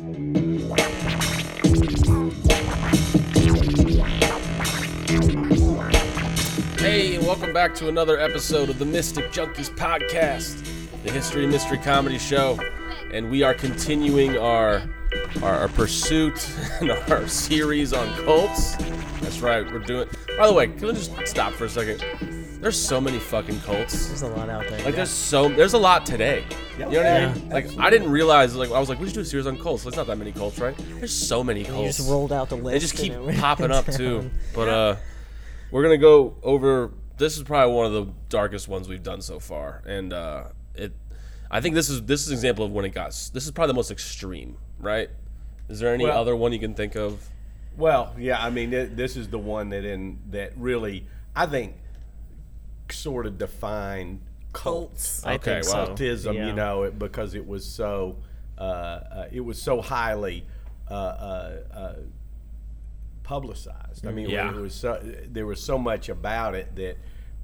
Hey, and welcome back to another episode of the Mystic Junkies podcast, the history mystery comedy show. And we are continuing our our, our pursuit and our series on cults. That's right, we're doing. By the way, can I just stop for a second? There's so many fucking cults. There's a lot out there. Like there's so there's a lot today. You know what I mean? Like I didn't realize. Like I was like, we should do a series on cults. There's not that many cults, right? There's so many you cults. just rolled out the list. They just keep it popping up too. But uh, we're gonna go over. This is probably one of the darkest ones we've done so far, and uh, it. I think this is this is an example of when it got. This is probably the most extreme, right? Is there any Well- other one you can think of? Well, yeah, I mean, it, this is the one that in that really, I think, sort of defined cults, I Okay, think wow. so. cultism. Yeah. You know, it, because it was so, uh, uh, it was so highly uh, uh, uh, publicized. I mean, Yeah. it was so, there was so much about it that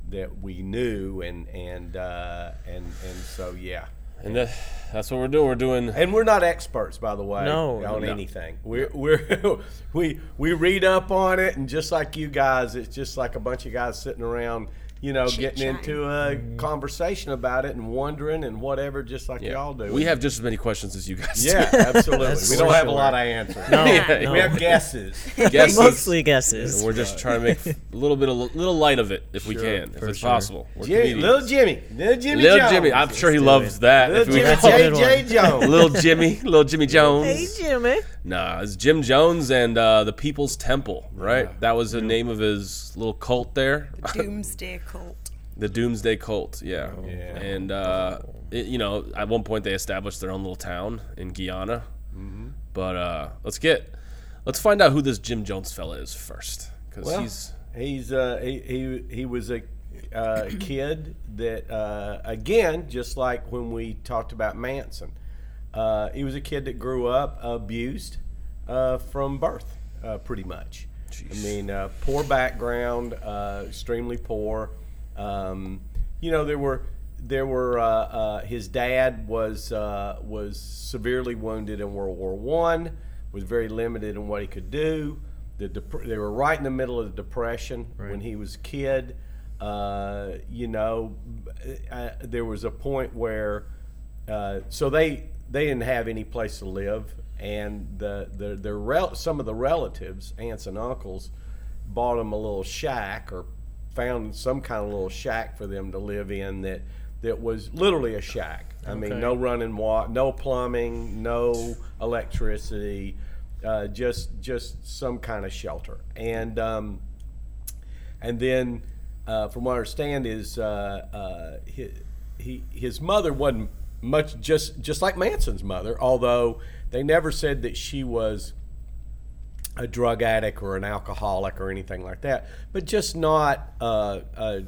that we knew, and and uh, and and so yeah. And that, that's what we're doing. We're doing. And we're not experts, by the way, No. on No. anything. We're, we're we we read up on it, and just like you guys, it's just like a bunch of guys sitting around, you know, getting into a conversation about it and wondering and whatever, just like y'all do. We have just as many questions as you guys. do. yeah, absolutely. That's we don't for have a lot of answers. No, Yeah, no. we have guesses. Guesses. mostly guesses. We're just trying to make a little bit, of a little light of it, if we can, if it's sure. possible. We're Jimmy, comedians. little Jimmy, little Jimmy, Little Jones. Jimmy. I'm sure he do loves that. little we- Jimmy, That's a J. good J. Jones. little Jimmy, little Jimmy Jones. hey Jimmy. Nah, it's Jim Jones and uh, the People's Temple, right? That was the name of his little cult there, Doomsday cult. the Doomsday Cult. Yeah, Yeah. and uh, it, you know, at one point they established their own little town in Guyana. But uh, let's get, let's find out who this Jim Jones fella is first, because Well, he's He's uh, he, he he was a uh, kid that uh, again, just like when we talked about Manson, uh, he was a kid that grew up abused uh, from birth, uh, pretty much. I mean, uh, poor background, uh, extremely poor. Um, you know, there were there were uh, uh, his dad was uh, was severely wounded in World War One, was very limited in what he could do. The dep- they were right in the middle of the depression when he was a kid. Uh, you know, uh, there was a point where uh, so they they didn't have any place to live, and the the their rel- some of the relatives, aunts and uncles, bought them a little shack or found some kind of little shack for them to live in that that was literally a shack. I mean, no running water, no plumbing, no electricity, uh, just just some kind of shelter. And um, and then, uh, from what I understand, is uh, uh, he, he his mother wasn't much just just like Manson's mother, although they never said that she was a drug addict or an alcoholic or anything like that, but just not uh, uh,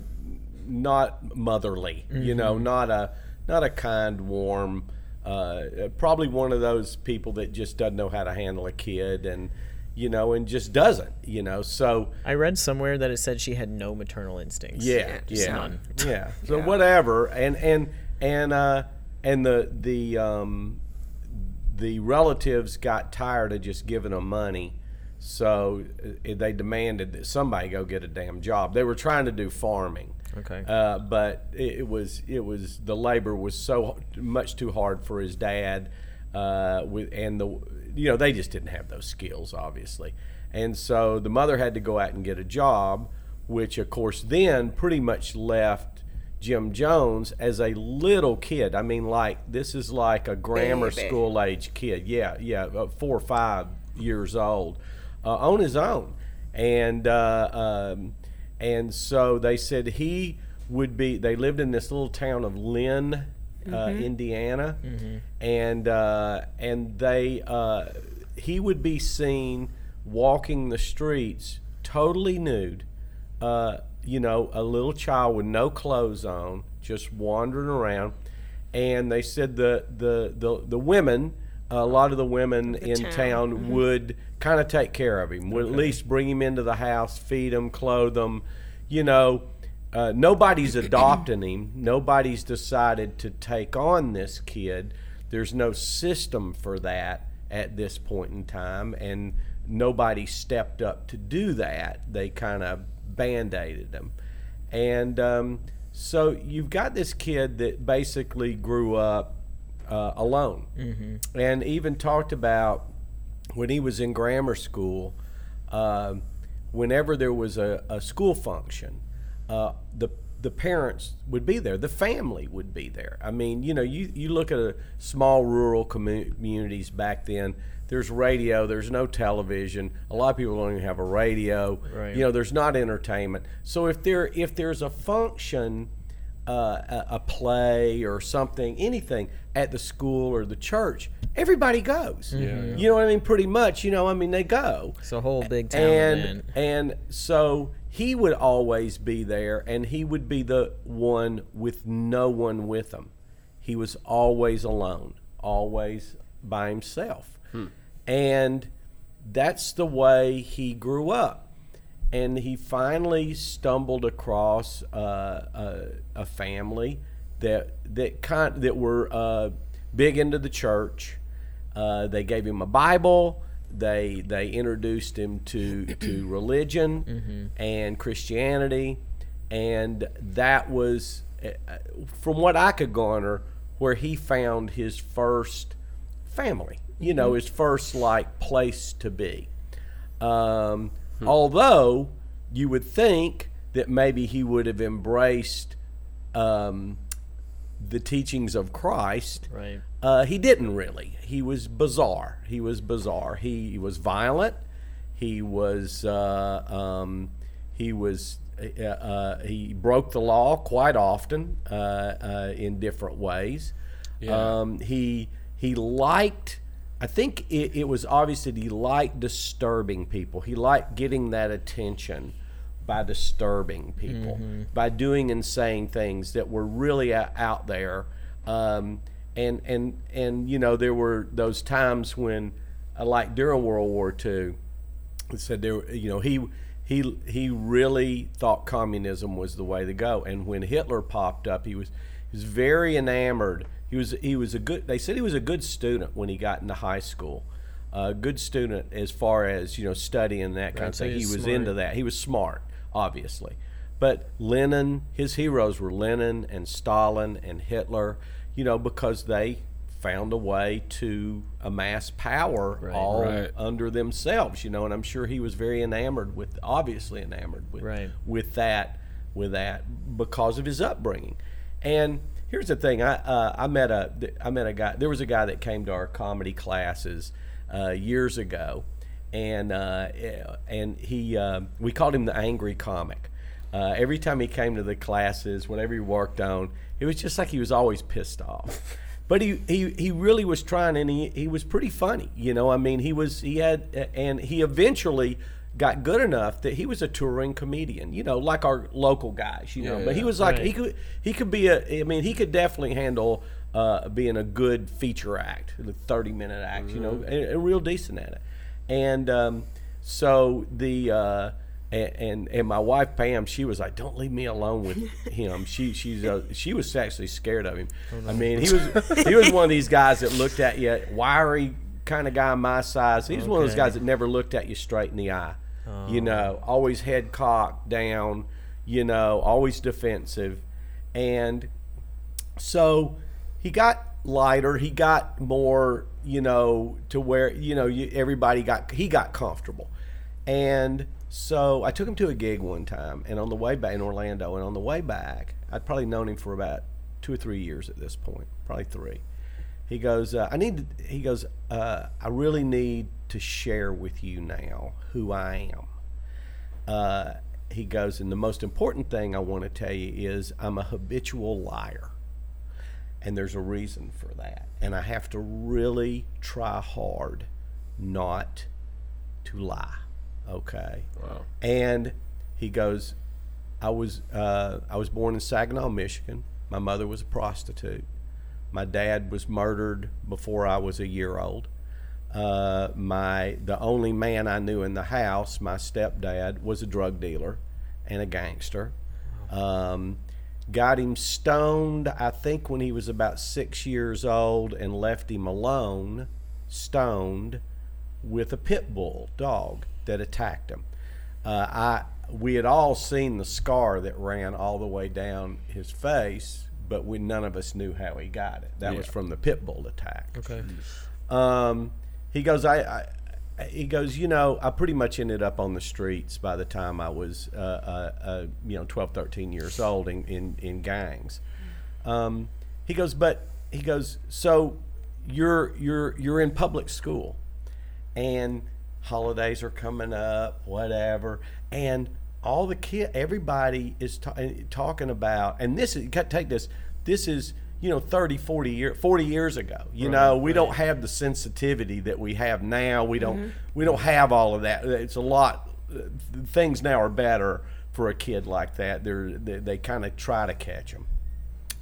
not motherly, you know, not a not a kind, warm. Uh, probably one of those people that just doesn't know how to handle a kid, and you know, and just doesn't, you know. So I read somewhere that it said she had no maternal instincts. yeah, Just yeah, none. yeah. So whatever, and and and uh, and the the um, the relatives got tired of just giving them money, so uh, they demanded that somebody go get a damn job. They were trying to do farming. Okay. Uh, but it, it was it was the labor was so much too hard for his dad, uh, with and the you know they just didn't have those skills obviously, and so the mother had to go out and get a job, which of course then pretty much left Jim Jones as a little kid. I mean, like this is like a grammar Baby. school age kid. Yeah, yeah, uh, four or five years old, uh, on his own, and uh, um, and so they said he would be. They lived in this little town of Lynn, uh, Indiana, and uh, and they uh, he would be seen walking the streets totally nude. Uh, you know, a little child with no clothes on, just wandering around. And they said the the the, the women, a lot of the women in town. town, would kind of take care of him. Would at least bring him into the house, feed him, clothe him. You know, uh, nobody's adopting him. Nobody's decided to take on this kid. There's no system for that at this point in time, and nobody stepped up to do that. They kind of band aided them. And um, so you've got this kid that basically grew up uh, alone and even talked about when he was in grammar school, um whenever there was a, a school function, uh, the the parents would be there, the family would be there. I mean, you know, you, you look at a small rural commu- communities back then. There's radio. There's no television. A lot of people don't even have a radio. Right. You know, there's not entertainment. So if there if there's a function uh, a, a play or something, anything at the school or the church, everybody goes. yeah. You know what I mean? Pretty much. You know, I mean, they go. It's a whole big town And event. and so he would always be there, and he would be the one with no one with him. He was always alone, always by himself, and that's the way he grew up and he finally stumbled across uh, a, a family that that kind that were uh, big into the church. Uh, they gave him a Bible. They they introduced him to to religion and Christianity, and that was, uh, from what I could garner, where he found his first family. You know, his first like place to be. Um, Although you would think that maybe he would have embraced um, the teachings of Christ. Right. Uh, he didn't really. He was bizarre. He was bizarre. He, he was violent. He was uh, um, he was uh, uh, he broke the law quite often uh, uh, in different ways. Yeah. Um, he he liked. I think it, it was obvious that he liked disturbing people. He liked getting that attention by disturbing people, by doing and saying things that were really out there. Um, and and and you know there were those times when, uh, like during World War II, said there you know he he he really thought communism was the way to go and when Hitler popped up he was he was very enamored he was he was a good they said he was a good student when he got into high school a good student as far as you know studying and that kind Right, of thing he he was smart. into that he was smart obviously but Lenin his heroes were Lenin and Stalin and Hitler you know because they found a way to amass power all Right. under themselves, you know, and I'm sure he was very enamored with, obviously enamored with, Right. with that, with that because of his upbringing. And here's the thing: I uh, I met a I met a guy. There was a guy that came to our comedy classes uh, years ago, and uh, and he uh, we called him the angry comic. Uh, every time he came to the classes, whatever he worked on, it was just like he was always pissed off. But he, he, he really was trying, and he, he was pretty funny. You know, I mean, he was he had, and he eventually got good enough that he was a touring comedian. You know, like our local guys. You know, Yeah, but he was like he could he could be a. I mean, he could definitely handle uh, being a good feature act, a thirty minute act. You know, and, and real decent at it. And um, so the. Uh, and, and and my wife Pam, she was like, "Don't leave me alone with him." She she's uh, she was actually scared of him. I mean, he was he was one of these guys that looked at you, wiry kind of guy my size. He was one of those guys that never looked at you straight in the eye. You know, always head cocked down. You know, always defensive, and so he got lighter. He got more, you know, to where you know you, everybody got he got comfortable, and so I took him to a gig one time, and on the way back in Orlando, and on the way back, I'd probably known him for about two or three years at this point, probably three. He goes, uh, I need. To, he goes, uh, I really need to share with you now who I am uh, he goes, and the most important thing I want to tell you is I'm a habitual liar. And there's a reason for that. And I have to really try hard not to lie. Okay. Wow. And he goes, I was uh, I was born in Saginaw, Michigan. My mother was a prostitute. My dad was murdered before I was a year old. Uh, my the only man I knew in the house, my stepdad, was a drug dealer and a gangster. Um, got him stoned, I think, when he was about six years old, and left him alone stoned with a pit bull dog that attacked him. Uh, I we had all seen the scar that ran all the way down his face, but we none of us knew how he got it. That was from the pit bull attack. Okay. Um, he goes, I, I, he goes, you know, I pretty much ended up on the streets by the time I was, uh, uh, uh, you know, 12, 13 years old in, in, in gangs. Um, he goes, but he goes, so you're, you're, you're in public school and holidays are coming up, whatever, and all the kid, everybody is ta- talking about, and this is, take this, this is, you know, 30, 40 years, 40 years ago. You know, we don't have the sensitivity that we have now. We don't, mm-hmm. we don't have all of that. It's a lot, things now are better for a kid like that. They're, they, they kind of try to catch them.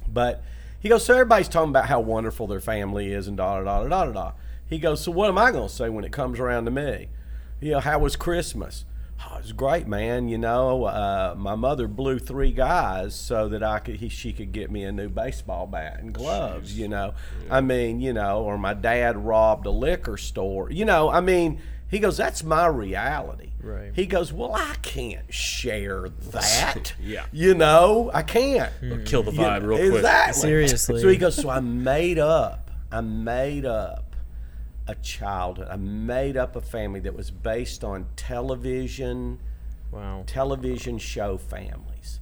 But he goes, so everybody's talking about how wonderful their family is and da da da da da. da. He goes, so what am I going to say when it comes around to me? You know, how was Christmas? Oh, it was great, man. You know, uh, my mother blew three guys so that I could he, she could get me a new baseball bat and gloves. You know, I mean, you know, or my dad robbed a liquor store. You know, I mean, he goes, that's my reality. Right. He goes, well, I can't share that. Yeah. You know, I can't. Kill the Yeah, vibe real quick. Exactly. Seriously. So he goes, so I made up, I made up a childhood. I made up a family that was based on television, Wow. television show families.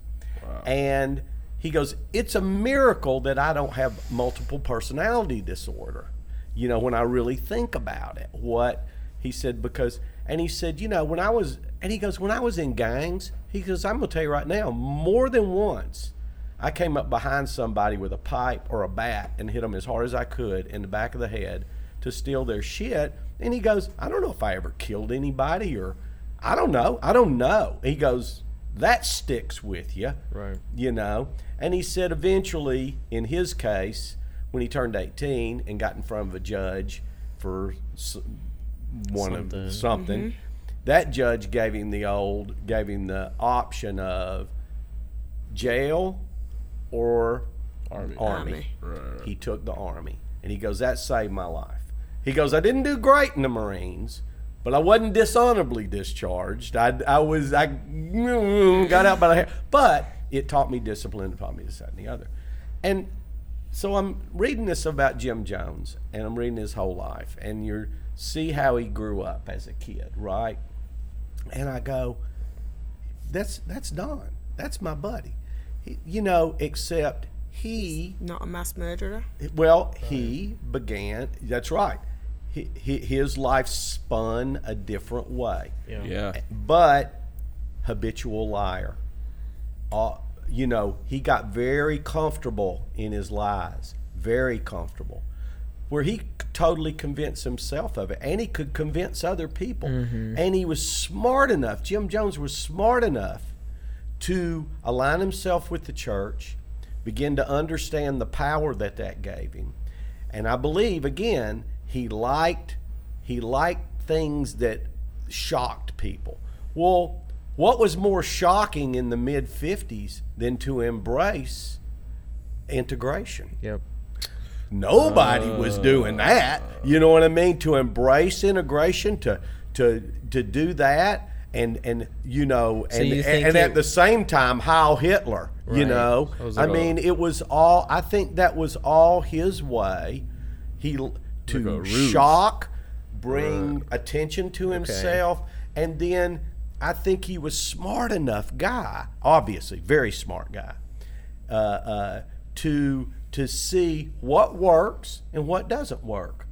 And he goes, it's a miracle that I don't have multiple personality disorder. You know, when I really think about it, what he said, because, and he said, you know, when I was, and he goes, when I was in gangs, he goes, I'm going to tell you right now, more than once, I came up behind somebody with a pipe or a bat and hit them as hard as I could in the back of the head to steal their shit. And he goes, I don't know if I ever killed anybody or I don't know. I don't know. He goes, that sticks with you. Right. You know? And he said eventually, in his case, when he turned 18 and got in front of a judge for one Something. of something, mm-hmm. that judge gave him the old, gave him the option of jail or Army. army. Army. He took the army, and he goes, "That saved my life." He goes, "I didn't do great in the Marines, but I wasn't dishonorably discharged. I, I was I mm, got out by the hair, but it taught me discipline. It taught me this, that, and the other." And so I'm reading this about Jim Jones, and I'm reading his whole life, and you see how he grew up as a kid, right? And I go, "That's that's Don. That's my buddy." He, you know, except he Not a mass murderer. well, he began. That's right. He, he, his life spun a different way, Yeah. Yeah. but habitual liar. Uh, you know, he got very comfortable in his lies, very comfortable, where he totally convinced himself of it, and he could convince other people. And he was smart enough. Jim Jones was smart enough to align himself with the church, begin to understand the power that that gave him. And I believe again, he liked he liked things that shocked people. Well, what was more shocking in the mid 50s than to embrace integration? Yep. Nobody was doing that. You know what I mean? To embrace integration, to to to do that, and and you know, and you and, and at the same time, Heil Hitler. You know, I it mean, it was all. I think that was all his way. He to shock, bring attention to himself, and then I think he was smart enough guy, obviously very smart guy, uh, uh, to to see what works and what doesn't work.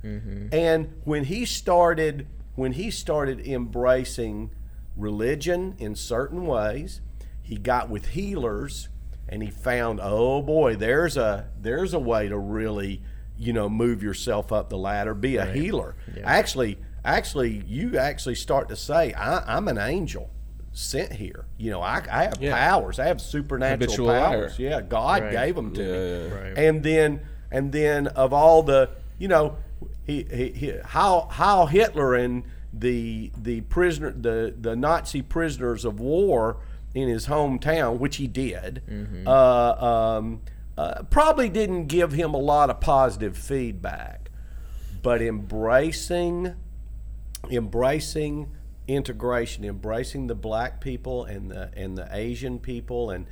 And when he started when he started embracing religion in certain ways, he got with healers and he found oh boy there's a there's a way to really you know move yourself up the ladder be a healer actually actually you actually start to say I, i'm an angel sent here you know i, I have Yeah. powers i have supernatural Habitual liar. powers yeah god Right. gave them to Yeah, me. Right. and then and then of all the you know he, he, he how how Hitler and the the prisoner the the Nazi prisoners of war in his hometown, which he did, Mm-hmm. uh, um, uh, probably didn't give him a lot of positive feedback. but embracing embracing integration, embracing the black people and the and the Asian people, and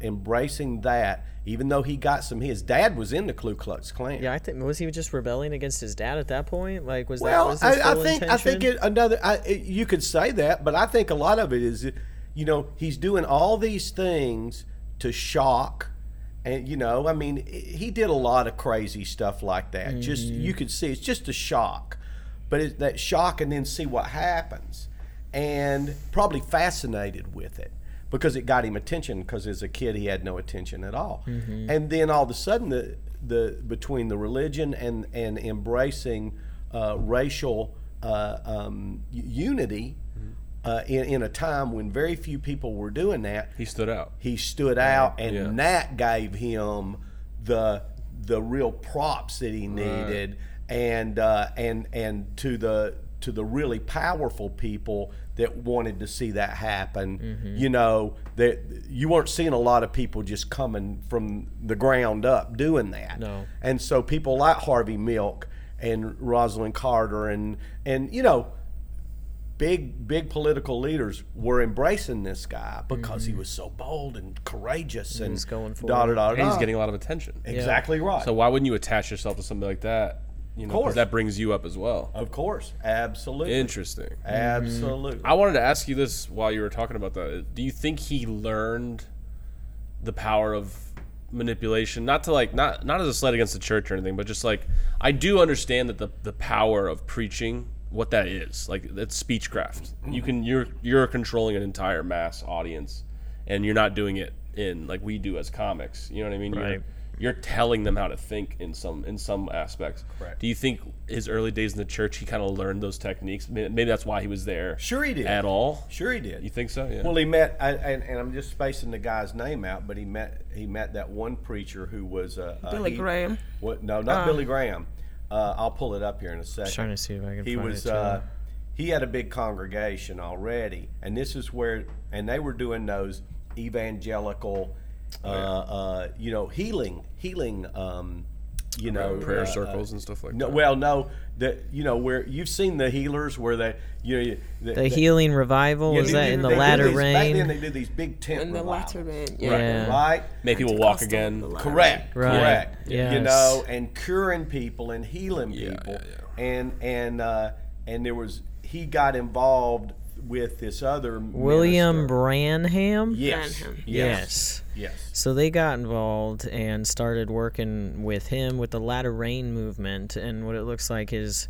embracing that. Even though he got some, his dad was in the Ku Klux Klan. Yeah, I think was he just rebelling against his dad at that point? Like, was that Well, was I, I think I think it, another. I, it, you could say that, but I think a lot of it is, you know, he's doing all these things to shock, and you know, I mean, he did a lot of crazy stuff like that. Just Mm-hmm. you could see it's just a shock, but it's that shock and then see what happens, and probably fascinated with it because it got him attention. Because as a kid, he had no attention at all, Mm-hmm. and then all of a sudden, the the between the religion and and embracing uh, racial uh, um, unity uh, in, in a time when very few people were doing that, He stood out. he stood out, and Yeah. that gave him the the real props that he needed, and uh, and and to the to the really powerful people that wanted to see that happen. Mm-hmm. You know that you weren't seeing a lot of people just coming from the ground up doing that. No. and so people like Harvey Milk and Rosalynn Carter and and you know big big political leaders were embracing this guy because he mm-hmm. was so bold and courageous and was going for da, da, it. da, And he's getting a lot of attention. exactly right. So why wouldn't you attach yourself to something like that? You know, 'cause course. that brings you up as well. of course, absolutely, Interesting. absolutely. Mm-hmm. I wanted to ask you this while you were talking about that. Do you think he learned the power of manipulation? Not to like not not as a slight against the church or anything, but just like I do understand that the the power of preaching what that is. Like that's speechcraft. You can you're you're controlling an entire mass audience and you're not doing it in like we do as comics. You know what I mean? You're, Right. you're telling them how to think in some in some aspects. Correct. Do you think his early days in the church he kind of learned those techniques? Maybe that's why he was there. Sure he did. At all? Sure, he did. You think so? Yeah. Well, he met, I, and, and I'm just spacing the guy's name out, but he met he met that one preacher who was uh, uh, Billy he- Graham. What? No, not Billy Graham. Uh, I'll pull it up here in a second. trying to see if I can He find was. it, too. Uh, he had a big congregation already, and this is where, and they were doing those evangelical, Oh, uh, uh, you know, healing, healing, um, you know, prayer uh, circles and stuff like no, that. well, no, that you know where you've seen the healers where they, you know, you- the they- healing revival yeah, was that in the they latter these- Back then, they did these big tent In the revivals, latter rain, Yeah. yeah. right? Make people walk again. the latter Correct, Right. correct. You know, and curing people and healing Yeah, people, yeah, and and uh, and there was he got involved with this other William minister. Branham. Yes, Branham. yes, Yes. yes. So they got involved and started working with him with the latter rain movement, and what it looks like is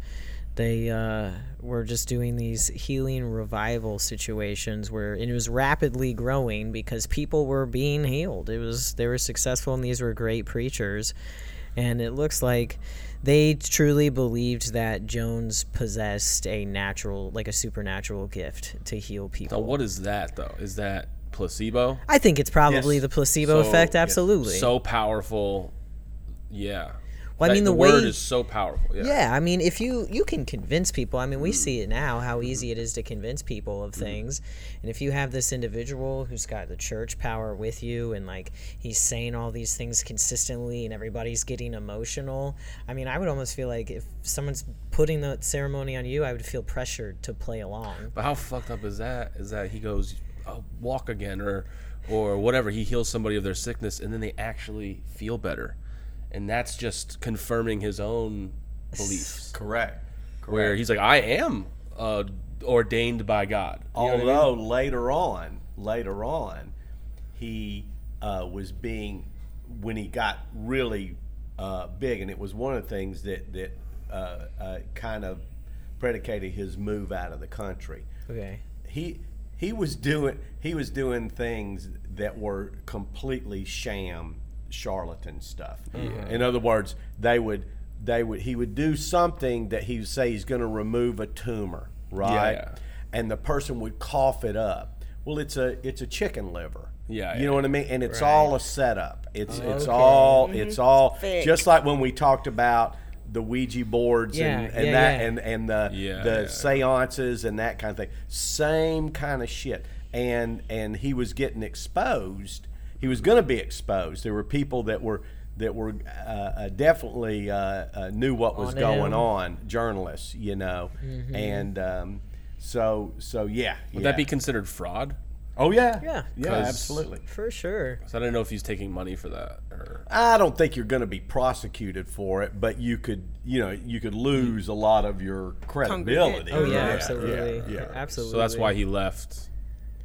they uh, were just doing these healing revival situations where and it was rapidly growing because people were being healed. It was they were successful and these were great preachers, and it looks like they truly believed that Jones possessed a natural, like a supernatural gift to heal people. Now, what is that though? Is that placebo? I think it's probably Yes. the placebo So- effect. yes. Absolutely. So powerful. Yeah. Well, I mean, the, the word way- is so powerful. Yeah. Yeah, I mean, if you you can convince people, I mean, Mm. we see it now how easy it is to convince people of things, and if you have this individual who's got the church power with you, and like he's saying all these things consistently, and everybody's getting emotional, I mean, I would almost feel like if someone's putting the ceremony on you, I would feel pressured to play along. But how fucked up is that? Is that he goes, oh, walk again, or or whatever. He heals somebody of their sickness, and then they actually feel better, and that's just confirming his own beliefs. Correct. Where he's like, I am uh, ordained by God. You know what I mean? Although later on, later on, he uh, was being when he got really uh, big, and it was one of the things that that uh, uh, kind of predicated his move out of the country. Okay. He he was doing he was doing things that were completely sham charlatan stuff. Mm-hmm. In other words, they would they would he would do something that he would say he's going to remove a tumor, right? Yeah. And the person would cough it up. Well, it's a it's a chicken liver. Yeah, you yeah. know what I mean. And it's all a setup. It's oh, it's Okay. all mm-hmm. it's all Fake. just like when we talked about the Ouija boards Yeah, and, and yeah, that yeah. and and the Yeah, the yeah. seances and that kind of thing. Same kind of shit. And and he was getting exposed. He was going to be exposed. There were people that were that were uh, uh, definitely uh, uh, knew what was On going him. on, journalists, you know, and um, so so yeah. Would that be considered fraud? Oh yeah, Yeah. yeah, 'Cause- absolutely. For sure. So I don't know if he's taking money for that or. I don't think you're going to be prosecuted for it, but you could, you know, you could lose a lot of your credibility. Oh yeah, Yeah, absolutely. Yeah, yeah. Absolutely. So that's why he left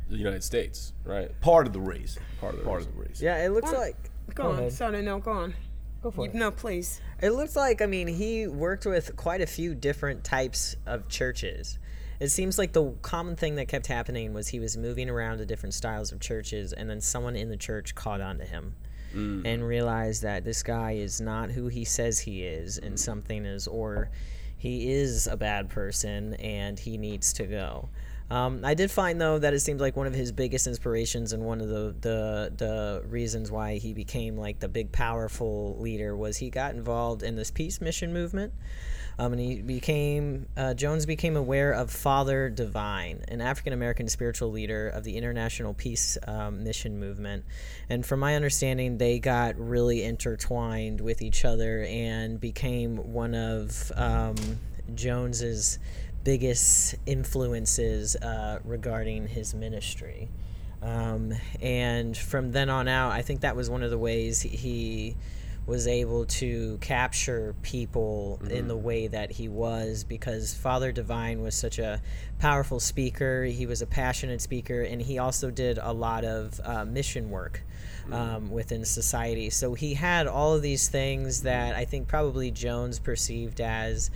the United States, right? Part of the reason. Part of the part of the reason. Yeah, it looks Well, like Go, Go on. ahead. Sorry, no, go on. Go for You- it. No, please. It looks like I mean he worked with quite a few different types of churches. It seems like the common thing that kept happening was he was moving around to different styles of churches, and then someone in the church caught on to him mm. and realized that this guy is not who he says he is, and mm. something is, or he is a bad person and he needs to go. Um, I did find though that it seemed like one of his biggest inspirations and one of the, the the reasons why he became like the big powerful leader was he got involved in this peace mission movement. Um, and he became uh, Jones became aware of Father Divine, an African American spiritual leader of the International Peace um, Mission movement. And from my understanding, they got really intertwined with each other and became one of um, Jones's biggest influences uh, regarding his ministry. Um, and from then on out, I think that was one of the ways he was able to capture people in the way that he was because Father Divine was such a powerful speaker. He was a passionate speaker, and he also did a lot of uh, mission work um, within society. So he had all of these things that I think probably Jones perceived as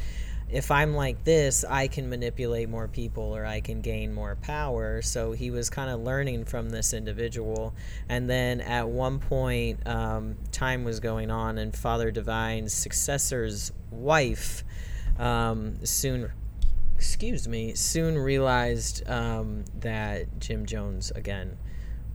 if I'm like this, I can manipulate more people or I can gain more power. So he was kind of learning from this individual. And then at one point, um, time was going on, and Father Divine's successor's wife um, soon, excuse me, soon realized um, that Jim Jones, again,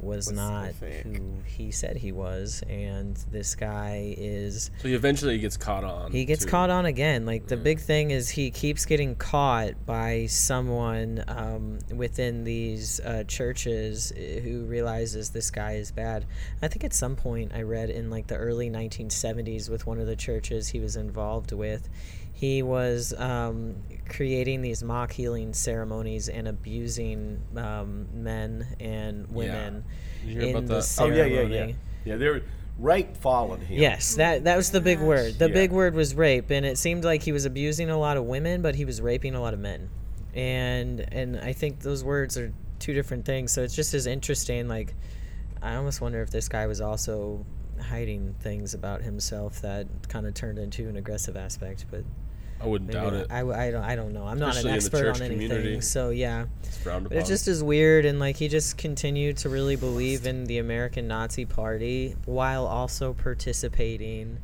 was not who he said he was. And this guy is So he eventually gets caught on. he gets to- caught on again. Like the big thing is he keeps getting caught by someone um, within these uh, churches uh, who realizes this guy is bad. I think at some point I read in like the early 1970s with one of the churches he was involved with, he was um, creating these mock healing ceremonies and abusing um, men and women Did you hear in about the that? Oh yeah, yeah, ceremony. yeah. Yeah, there rape followed him. Yes, that that was the big word. The Yeah. big word was rape, and it seemed like he was abusing a lot of women, but he was raping a lot of men. And and I think those words are two different things. So it's just as interesting. Like, I almost wonder if this guy was also hiding things about himself that kind of turned into an aggressive aspect. But I wouldn't maybe doubt not. it. I, I don't I don't know. I'm not an expert on anything. community. So yeah. It's frowned But it just is weird, and like he just continued to really believe in the American Nazi Party while also participating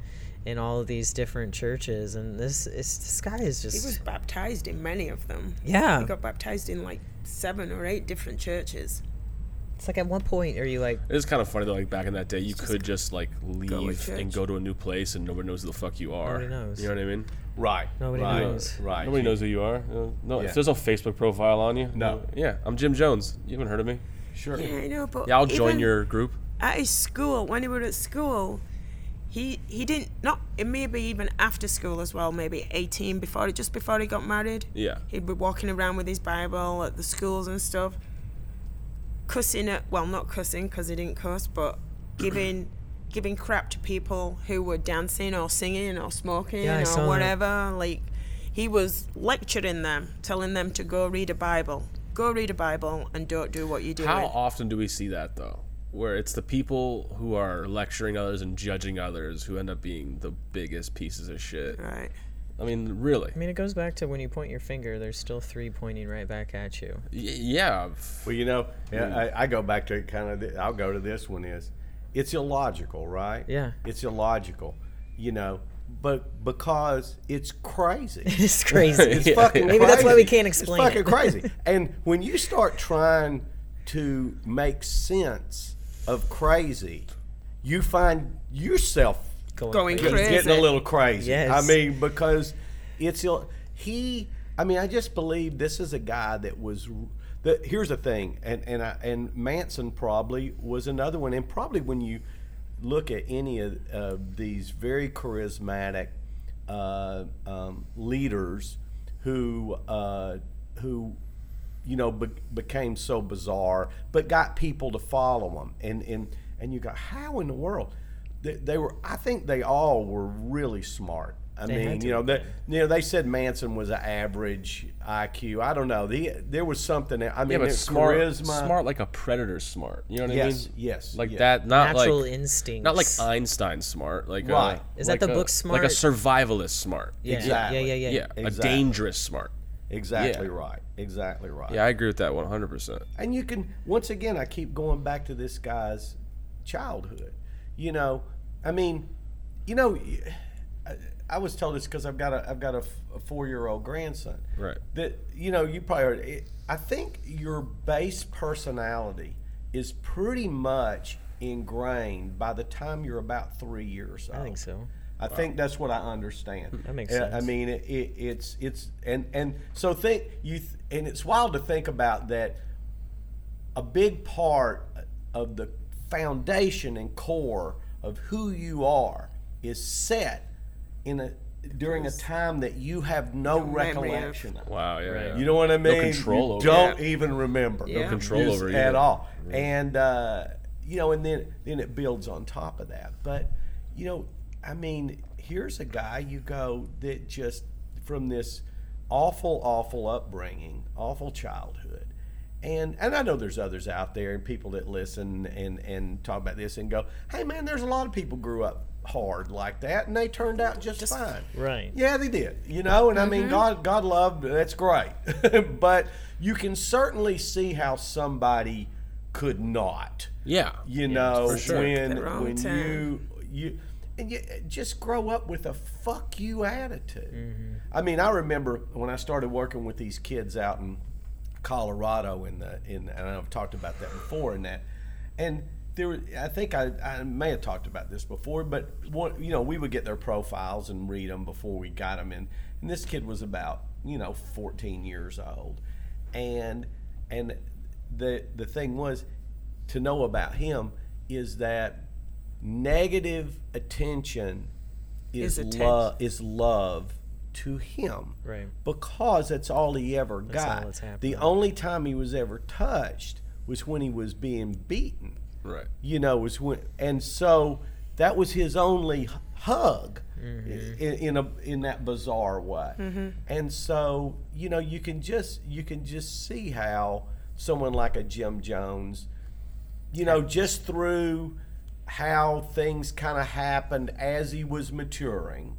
in all of these different churches. And this is this guy is just. He was baptized in many of them. yeah. He got baptized in like seven or eight different churches. It's like at one point are you like It is kind of funny though. Like back in that day, you could just like leave church. and go to a new place, and nobody knows who the fuck you are. Nobody knows. You know what I mean? Right. Nobody right, knows. Right. Nobody knows who you are. No, no Yeah. if there's no Facebook profile on you. No. Yeah, I'm Jim Jones. You haven't heard of me? Sure. Yeah, I know, but Yeah, I'll join even your group. at his school when he was at school. He he didn't not it maybe even after school as well. Maybe eighteen before just before he got married. Yeah. He'd be walking around with his Bible at the schools and stuff, cussing at well, not cussing because he didn't cuss, but giving giving crap to people who were dancing or singing or smoking Yeah, I saw or that. whatever. Like he was lecturing them, telling them to go read a Bible, go read a Bible, and don't do what you do. How often do we see that though? Where it's the people who are lecturing others and judging others who end up being the biggest pieces of shit. Right. I mean, really? I mean it goes back to when you point your finger, there's still three pointing right back at you. Y- yeah. Well, you know, yeah, hmm. I, I go back to kind of. The, I'll go to this one. Is it's illogical, right? Yeah. It's illogical, you know, but because it's crazy. It's crazy. It's Yeah. fucking Maybe that's why we can't explain It's fucking it. crazy. And when you start trying to make sense of crazy, you find yourself Going getting- crazy. getting a little crazy. Yes. I mean, because it's ill- he. I mean, I just believe this is a guy that was. The, here's the thing, and and I, and Manson probably was another one, and probably when you look at any of uh, these very charismatic uh, um, leaders who uh, who you know be- became so bizarre, but got people to follow them, and and and you go, how in the world? They, they were. I think they all were really smart. I They had mean, to you know, be. they, you know, they said Manson was an average IQ. I don't know. The, there was something. I mean, Yeah, but their smart, charisma. smart like a predator smart. You know what I mean? yes, Like yeah. that. Not Natural like instincts. not like Einstein smart. Like Right. A, Is that like the a- book smart? Like a survivalist smart. yeah, Exactly. yeah, yeah, yeah. Yeah, Exactly. a dangerous smart. Exactly Yeah. right. Exactly right. Yeah, I agree with that 100. percent And you can once again, I keep going back to this guy's childhood. You know, I mean, you know, I, I was told this because I've got a I've got a, four year old grandson. Right. That you know, you probably heard. It, I think your base personality is pretty much ingrained by the time you're about three years old. I think so. I think that's what I understand. That makes Uh, I mean, it, it, it's it's and and so think you th- and it's wild to think about that. A big part of the foundation and core of who you are is set in a during a time that you have no No recollection of. Wow. Yeah. yeah. You know what I mean? control you over don't it. even remember. No control over it at either. all. And uh, you know, and then then it builds on top of that. But you know, I mean, here's a guy you go that just from this awful, awful upbringing, awful childhood. And and I know there's others out there and people that listen and and talk about this and go, "Hey man, there's a lot of people grew up hard like that and they turned out just, fine." Right. Yeah, they did. You know, and I Mm-hmm. mean, God, God loved. That's great, but you can certainly see how somebody could not. Yeah. You know, sure. when The wrong when you time. you and you just grow up with a fuck you attitude. Mm-hmm. I mean, I remember when I started working with these kids out in Colorado in the in and I've talked about that before in that and there were- I think I, I may have talked about this before but one, you know we would get their profiles and read them before we got them in and this kid was about you know 14 years old and and the the thing was to know about him is that negative attention is Is love is love to him Right. because that's all he ever That's got. all that's the only time he was ever touched was when he was being beaten. Right. You know, was when, and so that was his only hug Mm-hmm. in, in a in that bizarre way. And so you know, you can just you can just see how someone like a Jim Jones, you know, just through how things kind of happened as he was maturing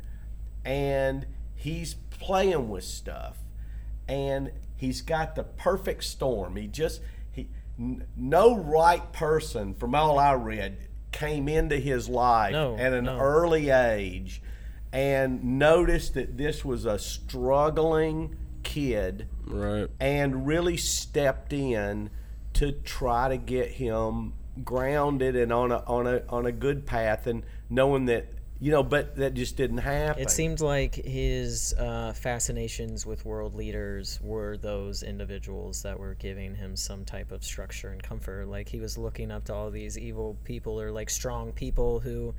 and he's playing with stuff and he's got the perfect storm he just he n- no right person from all i read came into his life No, at an no. early age and noticed that this was a struggling kid Right. and really stepped in to try to get him grounded and on a on a on a good path and knowing that you know but that just didn't happen It seemed like his uh, fascinations with world leaders were those individuals that were giving him some type of structure and comfort. Like he was looking up to all these evil people or like strong people who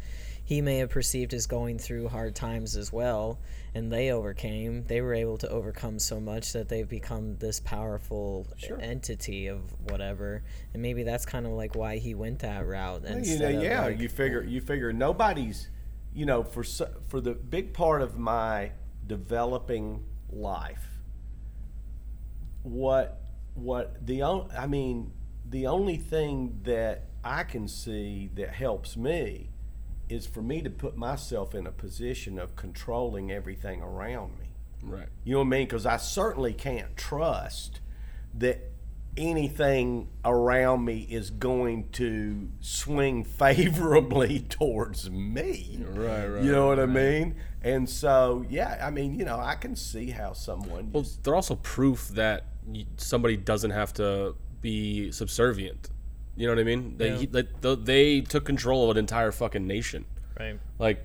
he may have perceived as going through hard times as well, and they overcame. They were able to overcome so much that they've become this powerful entity of whatever. And maybe that's kind of like why he went that route. Well, you know, yeah, like- you figure you figure nobody's, you know, for for the big part of my developing life. What what the I mean, the only thing that I can see that helps me is for me to put myself in a position of controlling everything around me. Right. You know what I mean? Because I certainly can't trust that anything around me is going to swing favorably towards me. Right, right, You know what I mean? And so, yeah, I mean, you know, I can see how someone. Well, just- they're also proof that somebody doesn't have to be subservient. You know what I mean? They Yeah. he, like, th- they took control of an entire fucking nation. right. Like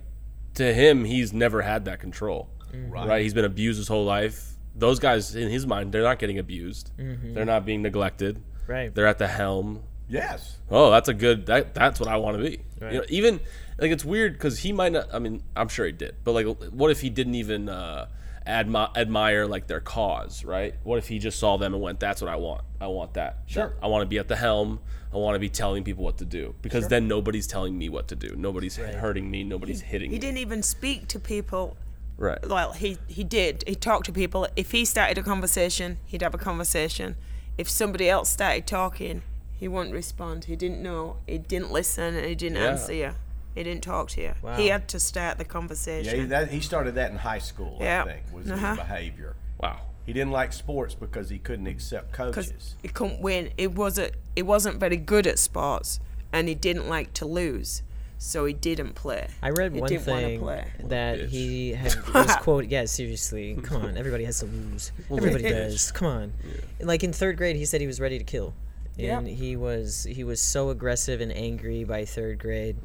to him, he's never had that control. Right. Right. He's been abused his whole life. Those guys, in his mind, they're not getting abused. They're not being neglected. Right. They're at the helm. Yes. Oh, that's a good. That that's what I want to be. Right. You know, even like it's weird because he might not. I mean, I'm sure he did, but like, what if he didn't even uh, admi- admire like their cause, right? What if he just saw them and went, "That's what I want. I want that. Sure. I want to be at the helm. I want to be telling people what to do because then nobody's telling me what to do. Nobody's hurting me. Nobody's hitting me. He me. didn't even speak to people. Right. Well, he he did. He talked to people. If he started a conversation, he'd have a conversation. If somebody else started talking, he wouldn't respond. He didn't know. He didn't listen, and he didn't Yeah. answer you. He didn't talk to you. Wow. He had to start the Yeah, conversation. he, that, he started that in high school, Yeah. I think, was Uh-huh. his behavior. Wow. He didn't like sports because he couldn't accept because coaches. he couldn't win. It wasn't. It wasn't very good at sports, and he didn't like to lose, so he didn't play. I read he one didn't wanna thing play. that bitch. he had was quote. Yeah, seriously, come on, everybody has to lose. Everybody does. Come on. Like in third grade, he said he was ready to kill, Yeah. and he was he was so aggressive and angry by third grade,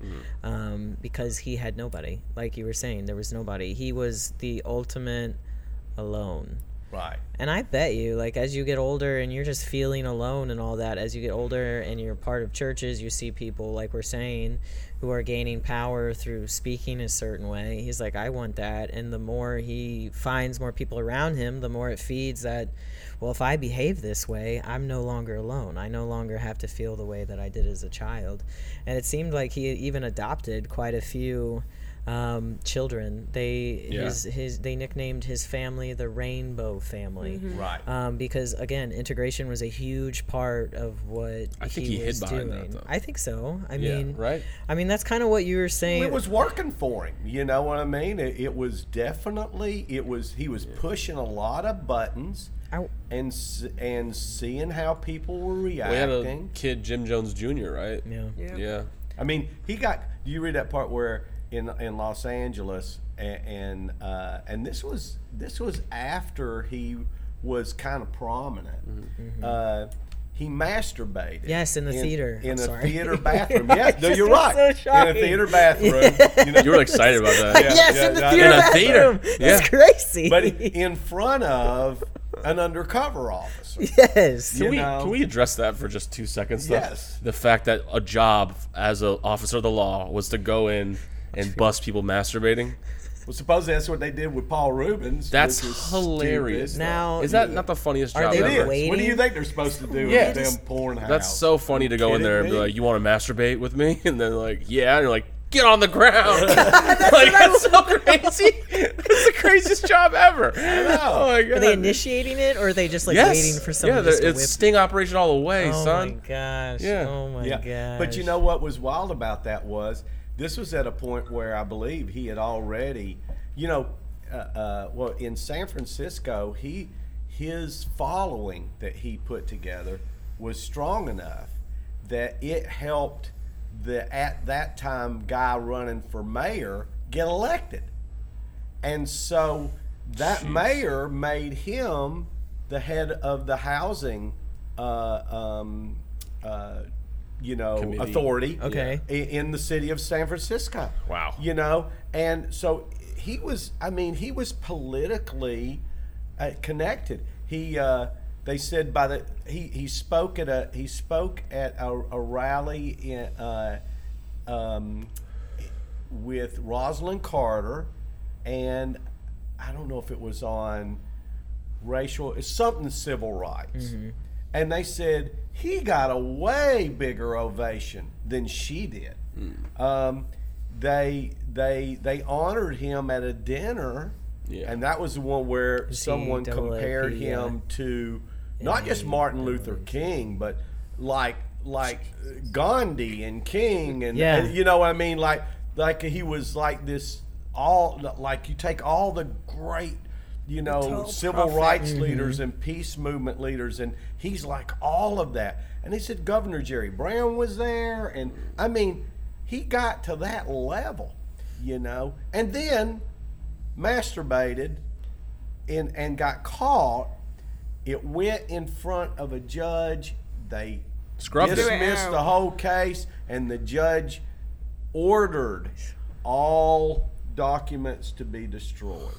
um, because he had nobody. Like you were saying, there was nobody. He was the ultimate alone. Right. And I bet you, like, as you get older and you're just feeling alone and all that, as you get older and you're part of churches, you see people, like we're saying, who are gaining power through speaking a certain way. He's like, I want that. And the more he finds more people around him, the more it feeds that, well, if I behave this way, I'm no longer alone. I no longer have to feel the way that I did as a child. And it seemed like he even adopted quite a few um, children. They Yeah. his his they nicknamed his family the Rainbow Family, Right. um, because again, integration was a huge part of what I think he, he hid was behind doing. that. I think so. I Yeah. mean, right. I mean that's kind of what you were saying. it was working for him. You know what I mean? It, it was definitely it was he was pushing a lot of buttons I- and and seeing how people were reacting. We had a reacting. kid, Jim Jones Jr. Right. yeah. Yeah. Yeah. I mean, he got. Do you read that part where in in Los Angeles and and, uh, and this was this was after he was kind of prominent. Uh, he masturbated. Yes, in the theater. In I'm a sorry. theater bathroom. I Yeah, no, you're right. so in a theater bathroom. You know, You were excited about that. Yeah. yes, in the yeah, theater in a theater. bathroom. Yeah. That's crazy. but in front of an undercover officer. yes. Can we know? can we address that for just two seconds? Though? Yes. The fact that a job as an officer of the law was to go in and bust people masturbating. Well, supposedly that's what they did with Paul Reubens. That's hilarious. stupid. Now- Is that not the funniest Are job they ever? is. What do you think they're supposed to do Yeah. with them porn house? That's so funny to go in there and be me? like, "You want to masturbate with me?" And then like, "Yeah," and you're like, "Get on the ground!" like that's so crazy. It's the craziest job ever. Oh my god. Are they initiating it, or are they just like yes. waiting for someone yeah, just to it's whip? sting operation all the way, oh son. Oh my gosh! Yeah. Oh my yeah. gosh! But you know what was wild about that was this was at a point where I believe he had already, you know, uh, uh, well in San Francisco, he his following that he put together was strong enough that it helped the at that time guy running for mayor get elected. And so that mayor made him the head of the housing, uh, um, uh, you know, Committee. authority. Okay. i- In the city of San Francisco. Wow. You know, and so he was. I mean, he was politically uh, connected. He. Uh, they said by the he, he spoke at a he spoke at a, a rally in uh, um, with Rosalynn Carter, and I don't know if it was on racial, it's something civil rights. And they said he got a way bigger ovation than she did. Um, they they they honored him at a dinner, Yeah. and that was the one where someone compared yeah. him to not just Martin Luther King, but like like Gandhi and King and, Yeah. and you know what I mean like like he was like this all like you take all the great you know civil prophet. rights mm-hmm. leaders and peace movement leaders and he's like all of that. And he said Governor Jerry Brown was there and I mean he got to that level you know. And then masturbated and and got caught. It went in front of a judge. They Scrubbed it. dismissed the whole case and the judge ordered all documents to be destroyed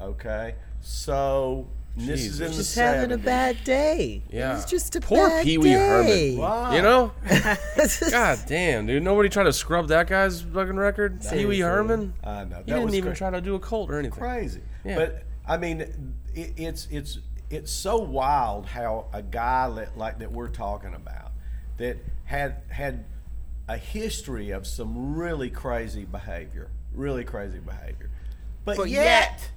okay so And this is in the Just having a bad day. Yeah. It's just a Poor bad Pee Wee Herman. Wow. You know? God damn, dude. Nobody tried to scrub that guy's fucking record. Pee Wee Herman. I know. He That was didn't even cra- try to do a cult or anything. crazy. Yeah. But I mean, it, it's it's it's so wild how a guy that, like that we're talking about that had had a history of some really crazy behavior, really crazy behavior, but, But yet, yet-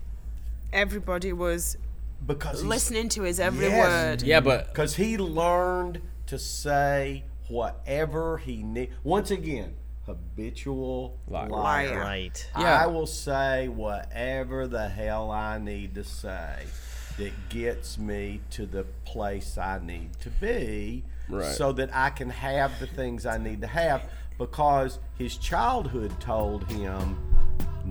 Everybody was because listening to his every Yes. word. Yeah, but because he learned to say whatever he need. Once again, habitual Liar. liar. Right. Yeah. I will say whatever the hell I need to say that gets me to the place I need to be Right. so that I can have the things I need to have because his childhood told him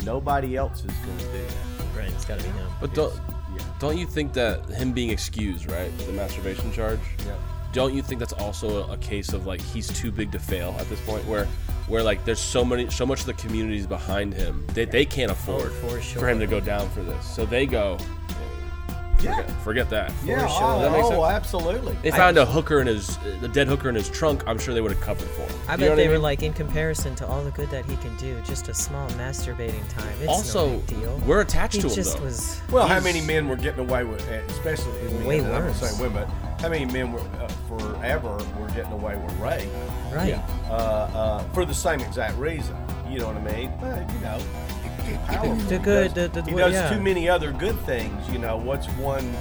nobody else is going to do that. Right. It's got to be him. but don't Yeah. don't you think that him being excused, right, the masturbation charge? Yeah. Don't you think that's also a, a case of like he's too big to fail at this point, where where like there's so many so much of the communities behind him they, they can't afford Oh, for for him to go down for this, so they go Yeah. forget, forget that. Yeah, sure. oh, that make oh, sense? absolutely. They found a hooker in his, the dead hooker in his trunk. I'm sure they would have covered for him. I You bet they were mean? like, in comparison to all the good that he can do, just a small masturbating time. It's Also, no big deal. we're attached he to him, just though. was. Well, how many men were getting away with, eh, especially in men, Way and I'm not worse. saying women, but how many men were uh, forever were getting away with rape Right. uh, uh, for the same exact reason? You know what I mean? But, you know, he- he's powerful. The He good- does- the- the- he does yeah. too many other good things. You know, what's one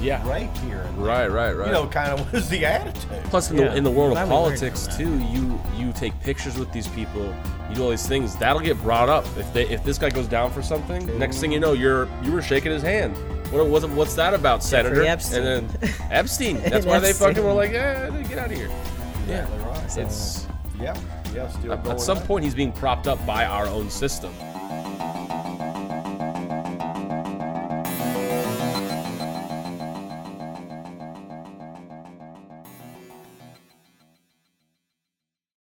Yeah. rape here? Right, right, right. You know, kind of was the attitude. Plus, in Yeah, the in the world glad of politics too, you you take pictures with these people, you do all these things. That'll get brought up if they if this guy goes down for something. Next thing you know, you're you were shaking his hand. What was what's that about, Senator? Epstein. And then Epstein. That's And why they fucking were like, yeah, get out of here. Yeah, Exactly right. it's Yeah, yeah, still at, at some on. point he's being propped up by our own system.